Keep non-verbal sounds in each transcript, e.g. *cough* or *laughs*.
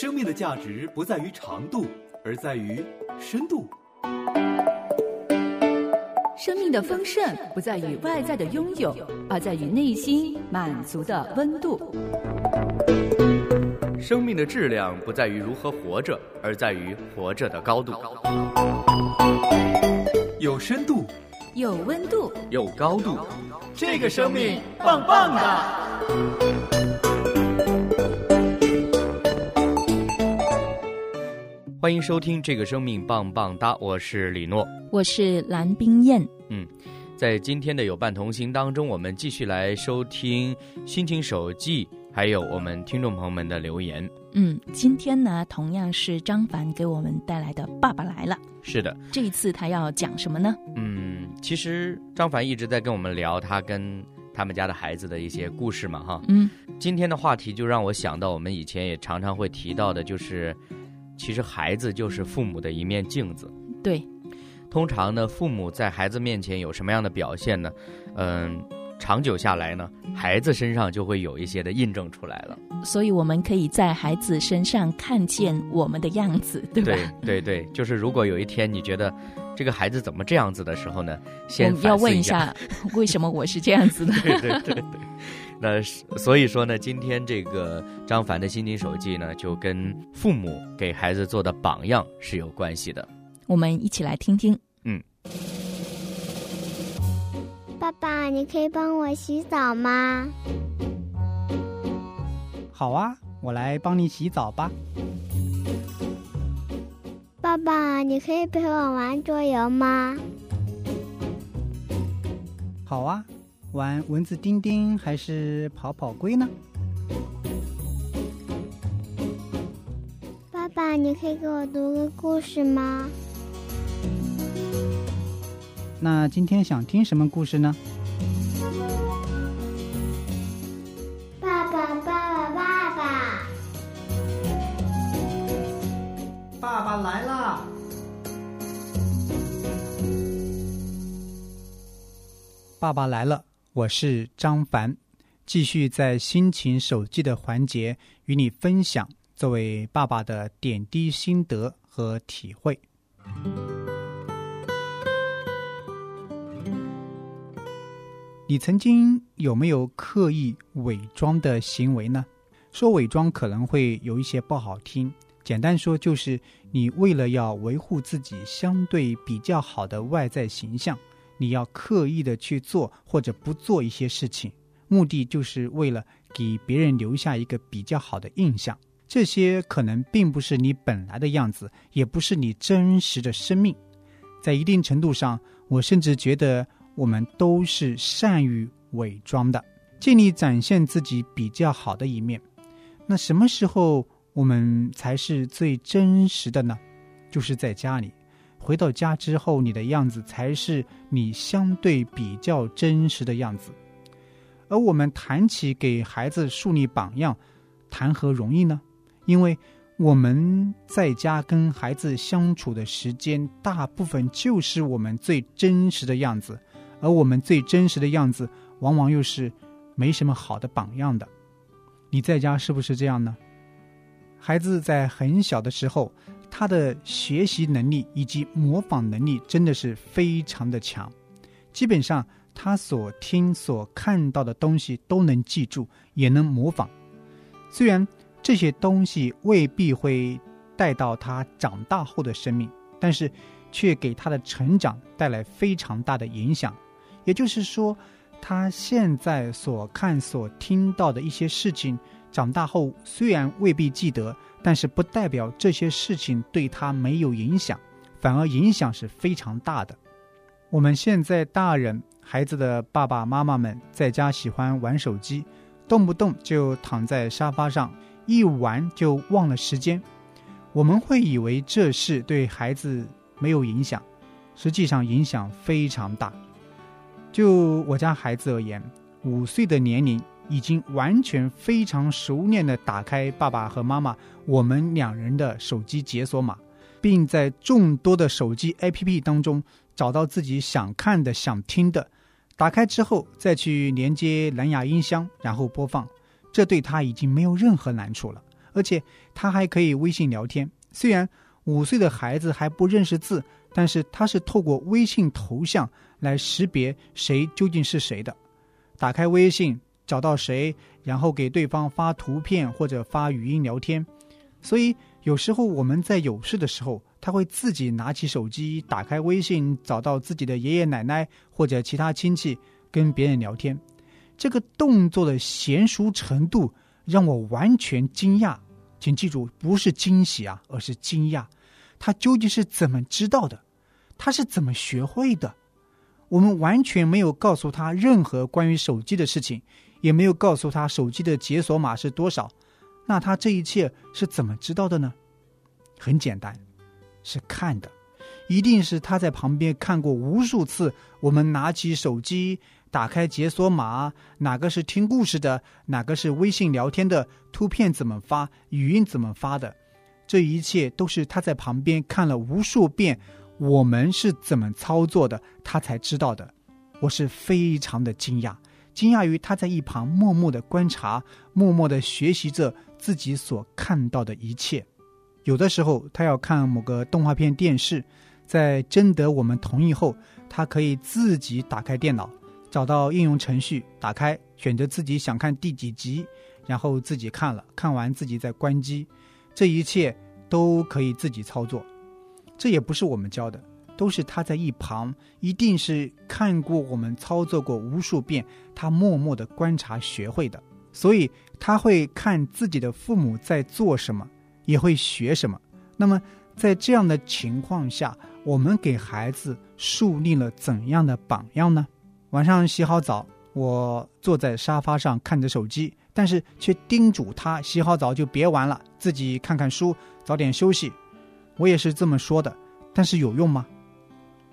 生命的价值不在于长度，而在于深度。生命的丰盛不在于外在的拥有，而在于内心满足的温度。生命的质量不在于如何活着，而在于活着的高度。有深度，有温度，有高度，这个生命棒棒的。欢迎收听《这个生命棒棒哒》，我是李诺，我是蓝冰燕。嗯，在今天的有伴同行当中，我们继续来收听心情手记，还有我们听众朋友们的留言。嗯，今天呢，同样是张凡给我们带来的《爸爸来了》。是的，这一次他要讲什么呢？嗯，其实张凡一直在跟我们聊他跟他们家的孩子的一些故事嘛，哈。嗯，今天的话题就让我想到我们以前也常常会提到的，就是其实孩子就是父母的一面镜子。对，通常呢，父母在孩子面前有什么样的表现呢？嗯，长久下来呢，孩子身上就会有一些的印证出来了。所以我们可以在孩子身上看见我们的样子，对吧？对对对，就是如果有一天你觉得这个孩子怎么这样子的时候呢，先要问一一下，*laughs* 为什么我是这样子的？对对对对，*laughs* 那所以说呢，今天这个张凡的心情手记呢，就跟父母给孩子做的榜样是有关系的。我们一起来听听。嗯爸爸，你可以帮我洗澡吗？好啊，我来帮你洗澡吧。爸爸，你可以陪我玩桌游吗？好啊，玩蚊子叮叮还是跑跑龟呢？爸爸，你可以给我读个故事吗？那今天想听什么故事呢？来啦！爸爸来了，我是张凡，继续在心情手记的环节与你分享作为爸爸的点滴心得和体会。你曾经有没有刻意伪装的行为呢？说伪装可能会有一些不好听，简单说就是你为了要维护自己相对比较好的外在形象，你要刻意的去做或者不做一些事情，目的就是为了给别人留下一个比较好的印象。这些可能并不是你本来的样子，也不是你真实的生命。在一定程度上，我甚至觉得我们都是善于伪装的，尽力展现自己比较好的一面。那什么时候我们才是最真实的呢？就是在家里，回到家之后，你的样子才是你相对比较真实的样子。而我们谈起给孩子树立榜样，谈何容易呢？因为我们在家跟孩子相处的时间，大部分就是我们最真实的样子，而我们最真实的样子，往往又是没什么好的榜样的。你在家是不是这样呢？孩子在很小的时候，他的学习能力以及模仿能力真的是非常的强，基本上他所听所看到的东西都能记住，也能模仿。虽然这些东西未必会带到他长大后的生命，但是却给他的成长带来非常大的影响。也就是说，他现在所看所听到的一些事情，长大后虽然未必记得，但是不代表这些事情对他没有影响，反而影响是非常大的。我们现在大人孩子的爸爸妈妈们在家喜欢玩手机，动不动就躺在沙发上。一玩就忘了时间，我们会以为这事对孩子没有影响，实际上影响非常大。就我家孩子而言，五岁的年龄已经完全非常熟练的打开爸爸和妈妈我们两人的手机解锁码，并在众多的手机 APP 当中找到自己想看的、想听的，打开之后再去连接蓝牙音箱，然后播放。这对他已经没有任何难处了，而且他还可以微信聊天。虽然五岁的孩子还不认识字，但是他是透过微信头像来识别谁究竟是谁的。打开微信，找到谁，然后给对方发图片或者发语音聊天。所以有时候我们在有事的时候，他会自己拿起手机，打开微信，找到自己的爷爷奶奶或者其他亲戚，跟别人聊天。这个动作的娴熟程度让我完全惊讶。请记住，不是惊喜啊，而是惊讶。他究竟是怎么知道的？他是怎么学会的？我们完全没有告诉他任何关于手机的事情，也没有告诉他手机的解锁码是多少。那他这一切是怎么知道的呢？很简单，是看的，一定是他在旁边看过无数次。我们拿起手机。打开解锁码，哪个是听故事的，哪个是微信聊天的，图片怎么发，语音怎么发的，这一切都是他在旁边看了无数遍，我们是怎么操作的，他才知道的。我是非常的惊讶，惊讶于他在一旁默默的观察，默默的学习着自己所看到的一切。有的时候，他要看某个动画片电视，在征得我们同意后，他可以自己打开电脑。找到应用程序，打开，选择自己想看第几集，然后自己看了，看完自己再关机，这一切都可以自己操作。这也不是我们教的，都是他在一旁，一定是看过我们操作过无数遍，他默默的观察学会的。所以他会看自己的父母在做什么，也会学什么。那么在这样的情况下，我们给孩子树立了怎样的榜样呢？晚上洗好澡，我坐在沙发上看着手机，但是却叮嘱他洗好澡就别玩了，自己看看书，早点休息。我也是这么说的，但是有用吗？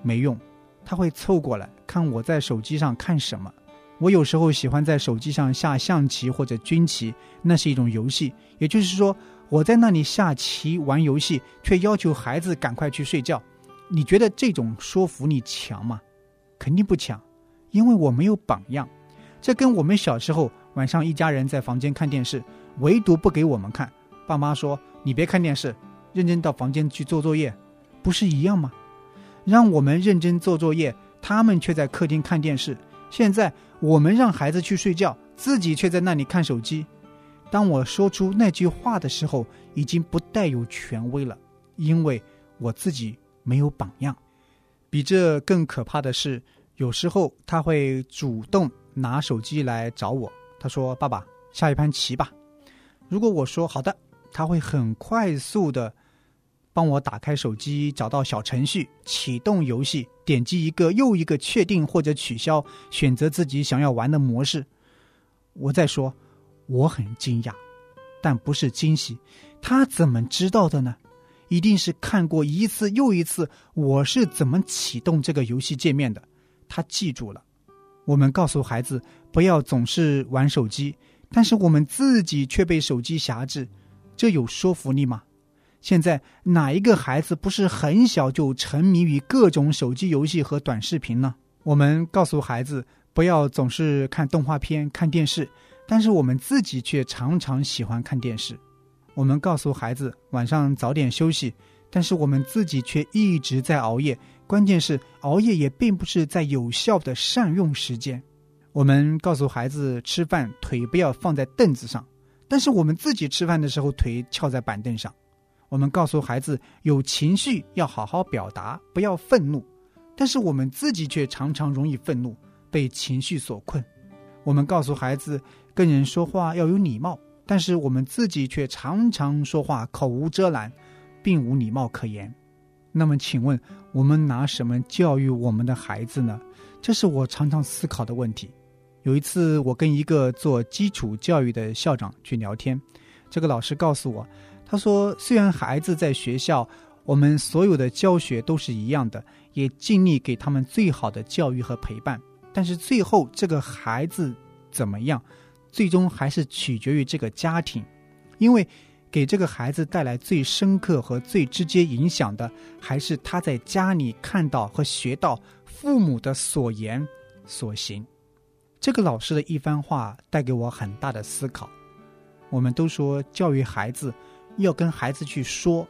没用。他会凑过来看我在手机上看什么。我有时候喜欢在手机上下象棋或者军棋，那是一种游戏。也就是说，我在那里下棋玩游戏，却要求孩子赶快去睡觉。你觉得这种说服力强吗？肯定不强。因为我没有榜样，这跟我们小时候晚上一家人在房间看电视，唯独不给我们看。爸妈说：“你别看电视，认真到房间去做作业，不是一样吗？”让我们认真做作业，他们却在客厅看电视。现在我们让孩子去睡觉，自己却在那里看手机。当我说出那句话的时候，已经不带有权威了，因为我自己没有榜样。比这更可怕的是。有时候他会主动拿手机来找我，他说：“爸爸，下一盘棋吧。”如果我说好的，他会很快速的帮我打开手机，找到小程序，启动游戏，点击一个又一个确定或者取消，选择自己想要玩的模式。我在说，我很惊讶，但不是惊喜。他怎么知道的呢？一定是看过一次又一次我是怎么启动这个游戏界面的。他记住了，我们告诉孩子不要总是玩手机，但是我们自己却被手机辖制，这有说服力吗？现在哪一个孩子不是很小就沉迷于各种手机游戏和短视频呢？我们告诉孩子不要总是看动画片、看电视，但是我们自己却常常喜欢看电视。我们告诉孩子晚上早点休息，但是我们自己却一直在熬夜。关键是熬夜也并不是在有效的善用时间。我们告诉孩子吃饭腿不要放在凳子上，但是我们自己吃饭的时候腿翘在板凳上。我们告诉孩子有情绪要好好表达，不要愤怒，但是我们自己却常常容易愤怒，被情绪所困。我们告诉孩子跟人说话要有礼貌，但是我们自己却常常说话口无遮拦，并无礼貌可言。那么，请问我们拿什么教育我们的孩子呢？这是我常常思考的问题。有一次，我跟一个做基础教育的校长去聊天，这个老师告诉我，他说，虽然孩子在学校，我们所有的教学都是一样的，也尽力给他们最好的教育和陪伴，但是最后这个孩子怎么样，最终还是取决于这个家庭，因为。给这个孩子带来最深刻和最直接影响的，还是他在家里看到和学到父母的所言所行。这个老师的一番话带给我很大的思考。我们都说教育孩子要跟孩子去说，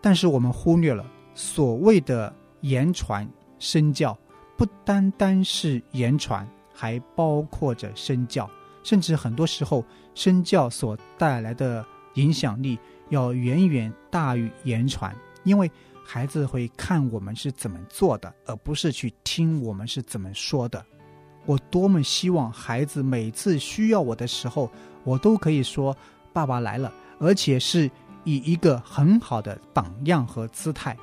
但是我们忽略了所谓的言传身教，不单单是言传，还包括着身教，甚至很多时候身教所带来的影响力要远远大于言传，因为孩子会看我们是怎么做的，而不是去听我们是怎么说的。我多么希望孩子每次需要我的时候，我都可以说“爸爸来了”，而且是以一个很好的榜样和姿态。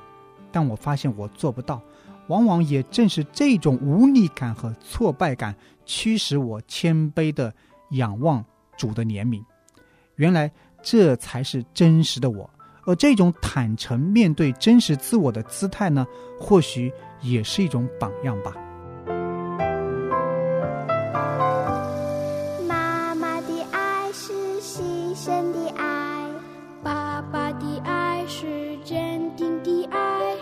但我发现我做不到，往往也正是这种无力感和挫败感，驱使我谦卑的仰望主的怜悯。原来这才是真实的我，而这种坦诚面对真实自我的姿态呢，或许也是一种榜样吧。爸爸的爱是坚定的爱，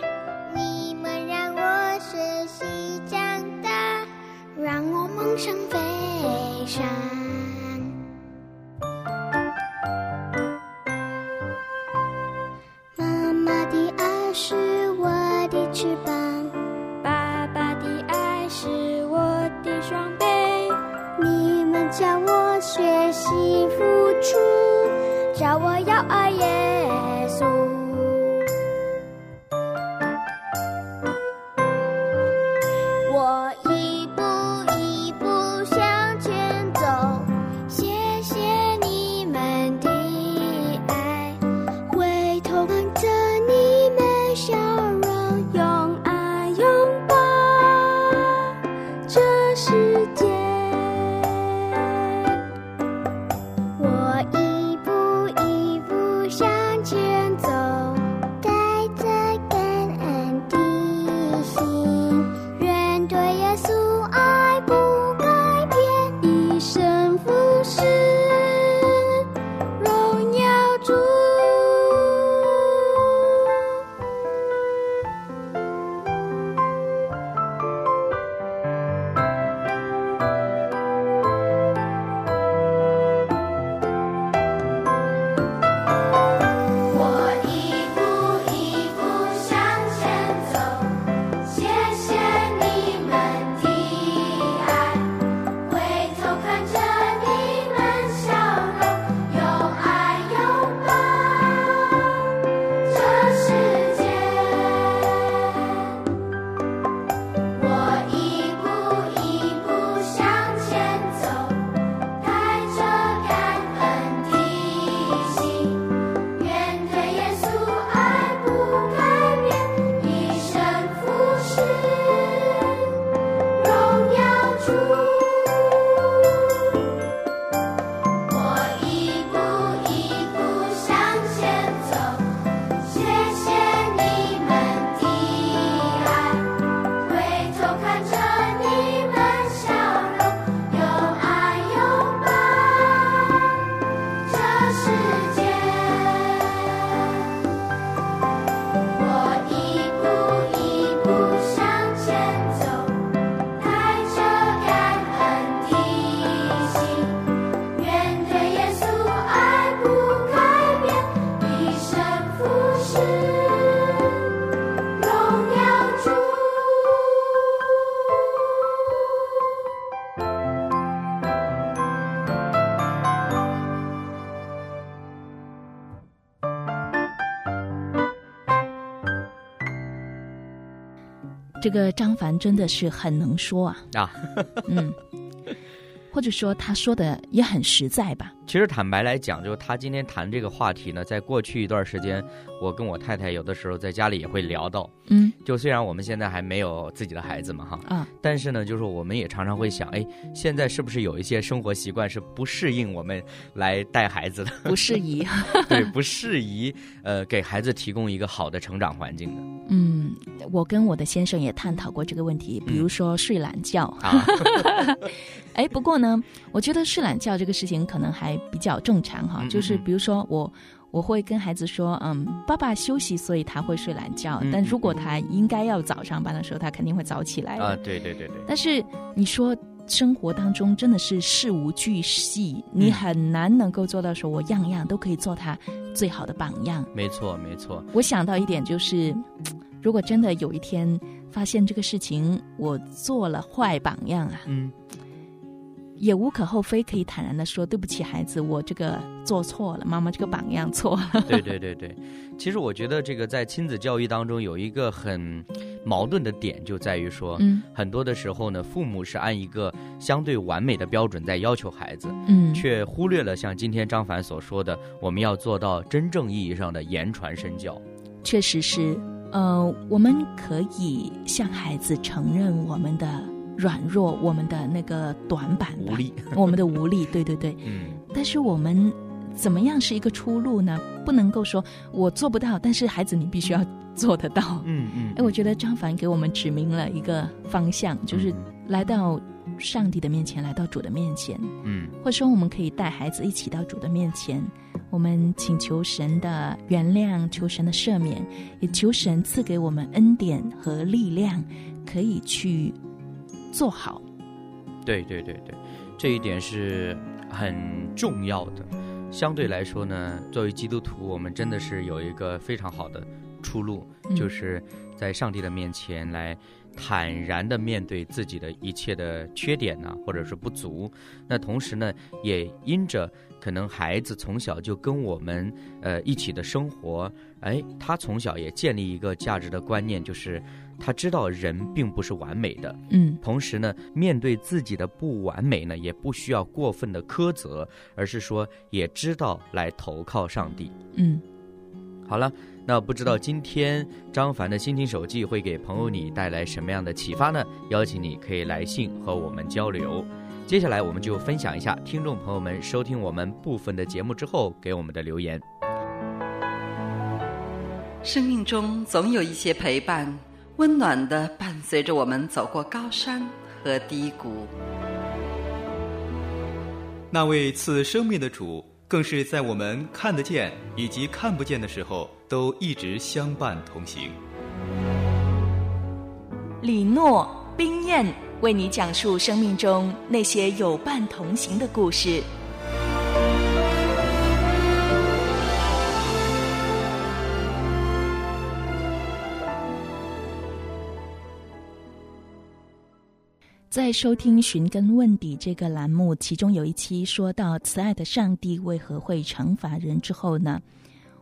你们让我学习长大，让我梦想飞翔。妈妈的爱是我的翅膀，爸爸的爱是我的双臂，你们教我学习付出，这个张凡真的是很能说啊，啊，嗯，或者说他说的也很实在吧，其实坦白来讲，就他今天谈这个话题呢，在过去一段时间，我跟我太太有的时候在家里也会聊到。嗯就虽然我们现在还没有自己的孩子嘛，哈，啊，但是呢，就是我们也常常会想，哎，现在是不是有一些生活习惯是不适应我们来带孩子的？不适宜，*laughs* 对，不适宜，呃，给孩子提供一个好的成长环境的嗯，我跟我的先生也探讨过这个问题，比如说睡懒觉，啊。*laughs* *laughs* 哎，不过呢，我觉得睡懒觉这个事情可能还比较正常哈，嗯就是嗯比如说我。我会跟孩子说，嗯，爸爸休息，所以他会睡懒觉。嗯但如果他应该要早上班的时候，他肯定会早起来。啊，对对对对，但是你说生活当中真的是事无巨细，你很难能够做到说我样样都可以做他最好的榜样。没错，没错，我想到一点就是，如果真的有一天发现这个事情我做了坏榜样啊，嗯，也无可厚非，可以坦然的说对不起孩子，我这个做错了，妈妈这个榜样错了。对对对对。其实我觉得这个在亲子教育当中有一个很矛盾的点，就在于说，嗯很多的时候呢，父母是按一个相对完美的标准在要求孩子，嗯，却忽略了像今天张凡所说的，我们要做到真正意义上的言传身教。确实是，呃，我们可以向孩子承认我们的软弱，我们的那个短板吧无力，*laughs* 我们的无力，对对对。嗯，但是我们怎么样是一个出路呢？不能够说我做不到，但是孩子你必须要做得到。嗯嗯，哎，我觉得张凡给我们指明了一个方向，就是嗯来到上帝的面前，来到主的面前，嗯或者说我们可以带孩子一起到主的面前，我们请求神的原谅，求神的赦免，也求神赐给我们恩典和力量，可以去做好。对对对对，这一点是很重要的。相对来说呢，作为基督徒，我们真的是有一个非常好的出路，嗯就是在上帝的面前来坦然的面对自己的一切的缺点呢、或者是不足。那同时呢，也因着可能孩子从小就跟我们呃一起的生活，哎，他从小也建立一个价值的观念，就是他知道人并不是完美的，嗯同时呢，面对自己的不完美呢，也不需要过分的苛责，而是说也知道来投靠上帝。嗯，好了，那不知道今天张凡的心情手记会给朋友你带来什么样的启发呢？邀请你可以来信和我们交流。接下来我们就分享一下听众朋友们收听我们部分的节目之后给我们的留言。生命中总有一些陪伴，温暖的伴随着我们走过高山和低谷。那位赐生命的主，更是在我们看得见以及看不见的时候，都一直相伴同行。李诺、冰燕为你讲述生命中那些有伴同行的故事。在收听《寻根问底》这个栏目，其中有一期说到慈爱的上帝为何会惩罚人之后呢，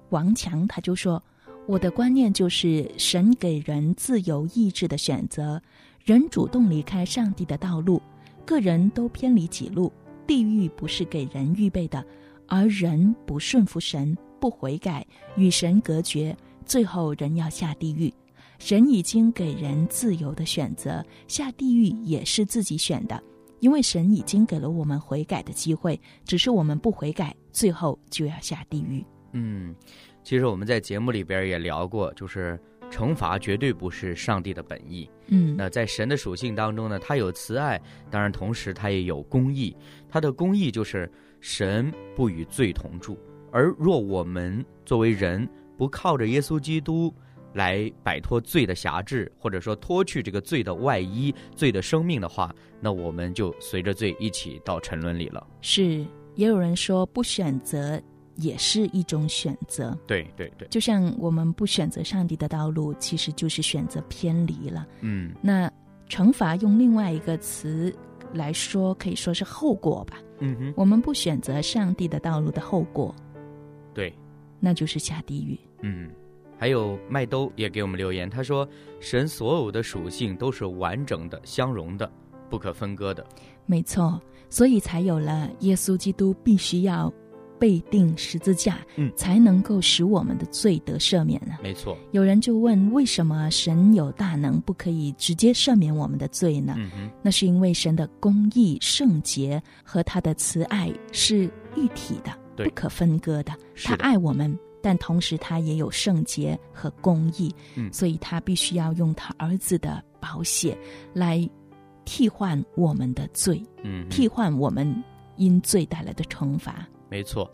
王强他就说：“我的观念就是，神给人自由意志的选择，人主动离开上帝的道路，个人都偏离己路。地狱不是给人预备的，而人不顺服神，不悔改，与神隔绝，最后人要下地狱。神已经给人自由的选择，下地狱也是自己选的，因为神已经给了我们悔改的机会，只是我们不悔改，最后就要下地狱。嗯，其实我们在节目里边也聊过，就是惩罚绝对不是上帝的本意。嗯，那在神的属性当中呢，他有慈爱，当然同时他也有公义。他的公义就是神不与罪同住，而若我们作为人不靠着耶稣基督来摆脱罪的辖制，或者说脱去这个罪的外衣、罪的生命的话，那我们就随着罪一起到沉沦里了。是，也有人说不选择也是一种选择，对对对，就像我们不选择上帝的道路，其实就是选择偏离了。嗯那惩罚用另外一个词来说，可以说是后果吧。嗯哼，我们不选择上帝的道路的后果，对。那就是下地狱。嗯，还有麦兜也给我们留言，他说：“神所有的属性都是完整的、相容的、不可分割的。没错，所以才有了耶稣基督必须要被定十字架，嗯才能够使我们的罪得赦免呢。没错，有人就问，为什么神有大能，不可以直接赦免我们的罪呢？嗯哼，那是因为神的公义、圣洁和他的慈爱是一体的，不可分割的。他，爱我们，但同时他也有圣洁和公义，嗯所以他必须要用他儿子的宝血来替换我们的罪，嗯，替换我们因罪带来的惩罚。没错。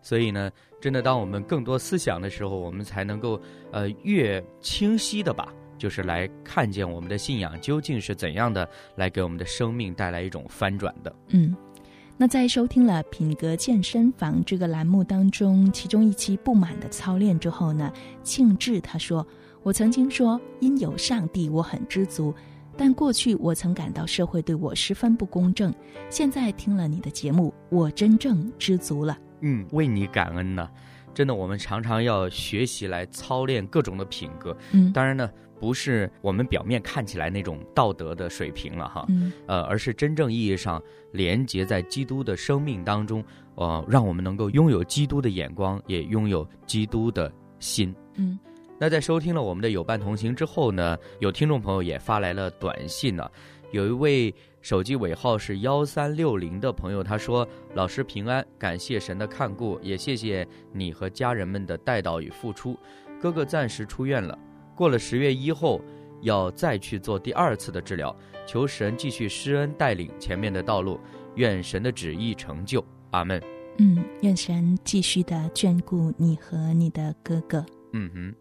所以呢，真的，当我们更多思想的时候，我们才能够呃越清晰的吧，就是来看见我们的信仰究竟是怎样的，来给我们的生命带来一种翻转的。嗯，那在收听了品格健身房这个栏目当中，其中一期不满的操练之后呢，庆志他说：“我曾经说因有上帝，我很知足。”但过去我曾感到社会对我十分不公正，现在听了你的节目，我真正知足了。嗯，为你感恩呢。真的，我们常常要学习来操练各种的品格。嗯，当然呢，不是我们表面看起来那种道德的水平了哈，嗯呃，而是真正意义上连接在基督的生命当中，呃，让我们能够拥有基督的眼光，也拥有基督的心。嗯那在收听了我们的有伴同行之后呢，有听众朋友也发来了短信呢、有一位手机尾号是幺三六零的朋友，他说：“老师平安，感谢神的看顾，也谢谢你和家人们的带导与付出。哥哥暂时出院了，过了十月一后要再去做第二次的治疗，求神继续施恩带领前面的道路，愿神的旨意成就。阿门。嗯，愿神继续的眷顾你和你的哥哥。嗯哼，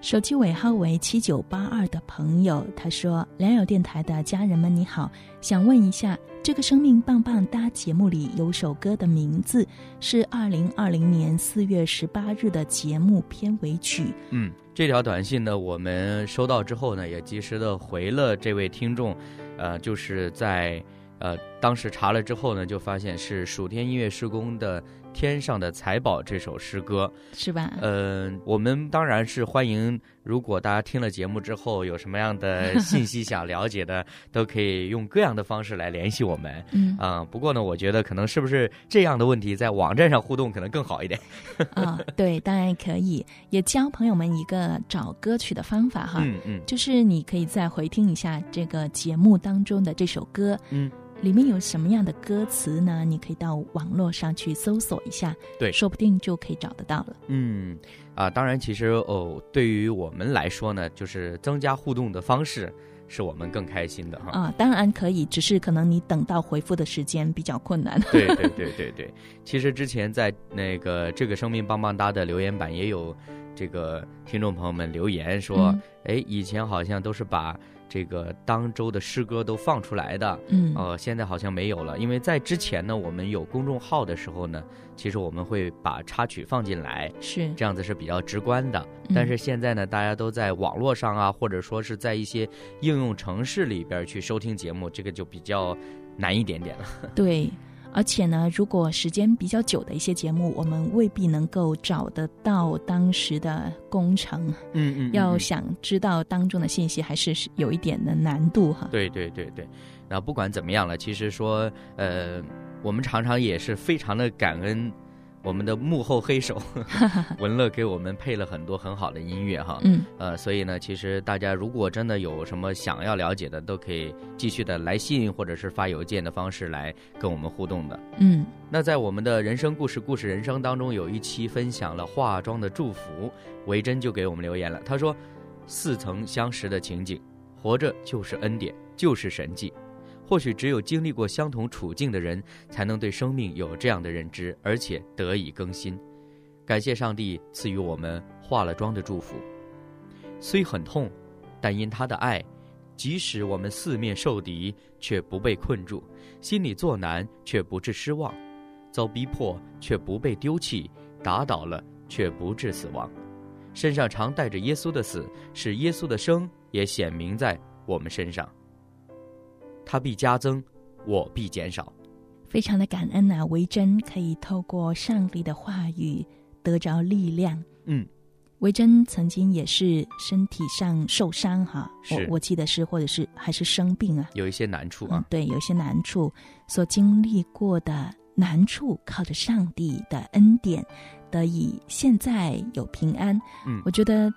手机尾号为七九八二的朋友，他说：“良友电台的家人们，你好，想问一下，这个生命棒棒哒节目里有首歌的名字是二零二零年四月十八日的节目片尾曲。嗯，这条短信呢，我们收到之后呢，也及时的回了这位听众，呃，就是在呃当时查了之后呢，就发现是蜀天音乐施工的《天上的财宝》这首诗歌。是吧？呃，我们当然是欢迎，如果大家听了节目之后有什么样的信息想了解的，都可以用各样的方式来联系我们。嗯啊、不过呢，我觉得可能是不是这样的问题，在网站上互动可能更好一点。*laughs* 啊、对，当然可以，也教朋友们一个找歌曲的方法哈，嗯嗯就是你可以再回听一下这个节目当中的这首歌，嗯，里面有什么样的歌词呢？你可以到网络上去搜索一下，对说不定就可以找得到了。嗯，啊，当然，其实哦，对于我们来说呢，就是增加互动的方式，是我们更开心的哈。啊，当然可以，只是可能你等到回复的时间比较困难。对对对对对，其实之前在那个这个生命棒棒哒的留言板也有这个听众朋友们留言说，嗯哎、以前好像都是把这个当周的诗歌都放出来的，嗯呃，现在好像没有了，因为在之前呢，我们有公众号的时候呢，其实我们会把插曲放进来，是这样子是比较直观的。嗯但是现在呢，大家都在网络上啊，或者说是在一些应用程式里边去收听节目，这个就比较难一点点了。*laughs* 对。而且呢，如果时间比较久的一些节目，我们未必能够找得到当时的工程。嗯嗯要想知道当中的信息，还是是有一点的难度哈。对对对对，那不管怎么样了，其实说呃，我们常常也是非常的感恩我们的幕后黑手 *laughs* 文乐给我们配了很多很好的音乐哈。嗯呃，所以呢，其实大家如果真的有什么想要了解的，都可以继续的来信或者是发邮件的方式来跟我们互动的。嗯那在我们的人生故事故事人生当中，有一期分享了化妆的祝福，维珍就给我们留言了，他说：“似曾相识的情景，活着就是恩典，就是神迹。或许只有经历过相同处境的人，才能对生命有这样的认知，而且得以更新。感谢上帝赐予我们化了妆的祝福，虽很痛，但因他的爱，即使我们四面受敌，却不被困住；心里作难，却不致失望；遭逼迫，却不被丢弃；打倒了，却不致死亡。身上常带着耶稣的死，使耶稣的生也显明在我们身上。他必加增，我必减少。非常的感恩呐、维珍可以透过上帝的话语得着力量。嗯，维珍曾经也是身体上受伤哈，是我我记得是或者是还是生病啊，有一些难处嗯啊，，对，有一些难处所经历过的难处，靠着上帝的恩典得以现在有平安。嗯我觉得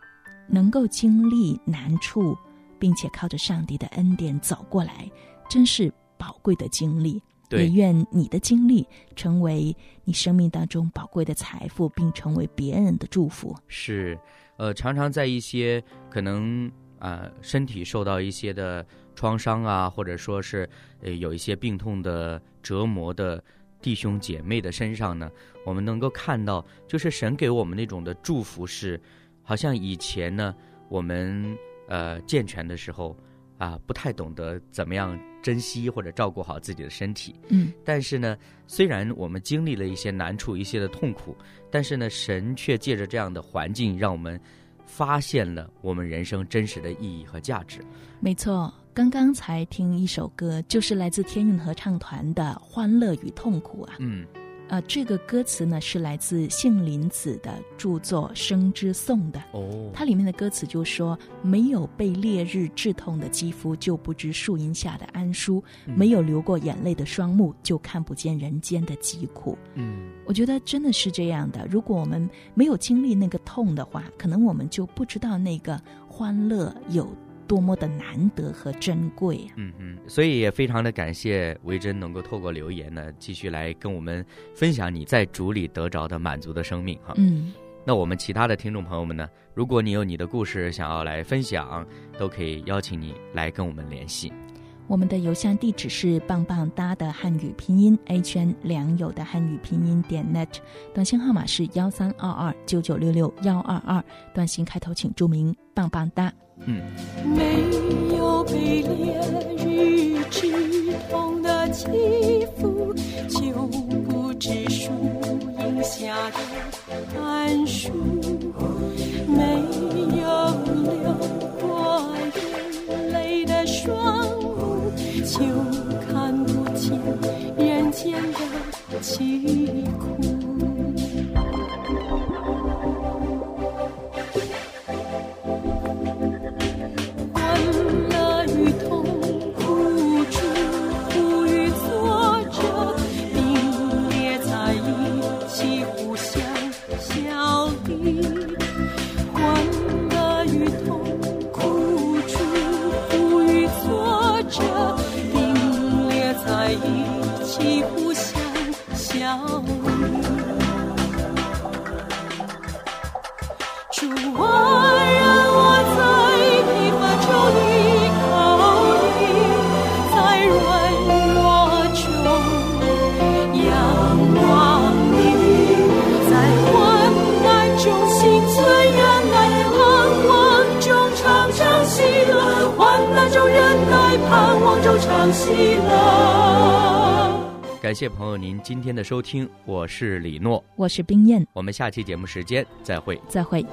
能够经历难处，并且靠着上帝的恩典走过来，真是宝贵的经历。对也愿你的经历成为你生命当中宝贵的财富，并成为别人的祝福。是，呃，常常在一些可能啊、身体受到一些的创伤啊，或者说是呃有一些病痛的折磨的弟兄姐妹的身上呢，我们能够看到，就是神给我们那种的祝福是，好像以前呢我们呃健全的时候啊，不太懂得怎么样珍惜或者照顾好自己的身体。嗯但是呢，虽然我们经历了一些难处、一些的痛苦，但是呢，神却借着这样的环境，让我们发现了我们人生真实的意义和价值。没错，刚刚才听一首歌，就是来自天韵合唱团的《欢乐与痛苦》啊。嗯呃，这个歌词呢是来自杏林子的著作《生之颂》的。哦，它里面的歌词就说：“没有被烈日炙痛的肌肤，就不知树荫下的安舒；嗯没有流过眼泪的双目，就看不见人间的疾苦。”嗯我觉得真的是这样的。如果我们没有经历那个痛的话，可能我们就不知道那个欢乐有多么的难得和珍贵啊。嗯嗯，所以也非常的感谢维珍能够透过留言呢，继续来跟我们分享你在主里得着的满足的生命哈。嗯，那我们其他的听众朋友们呢，如果你有你的故事想要来分享，都可以邀请你来跟我们联系。我们的邮箱地址是棒棒哒的汉语拼音 h n 良友的汉语拼音点 net，短信号码是幺三二二九九六六幺二二，短信开头请注明棒棒哒。嗯，没有被烈日炙痛的肌肤，就不知树荫下的寒暑；就看不见人间的疾苦。谢朋友您今天的收听，我是李诺，我是冰燕，我们下期节目时间再会。再会。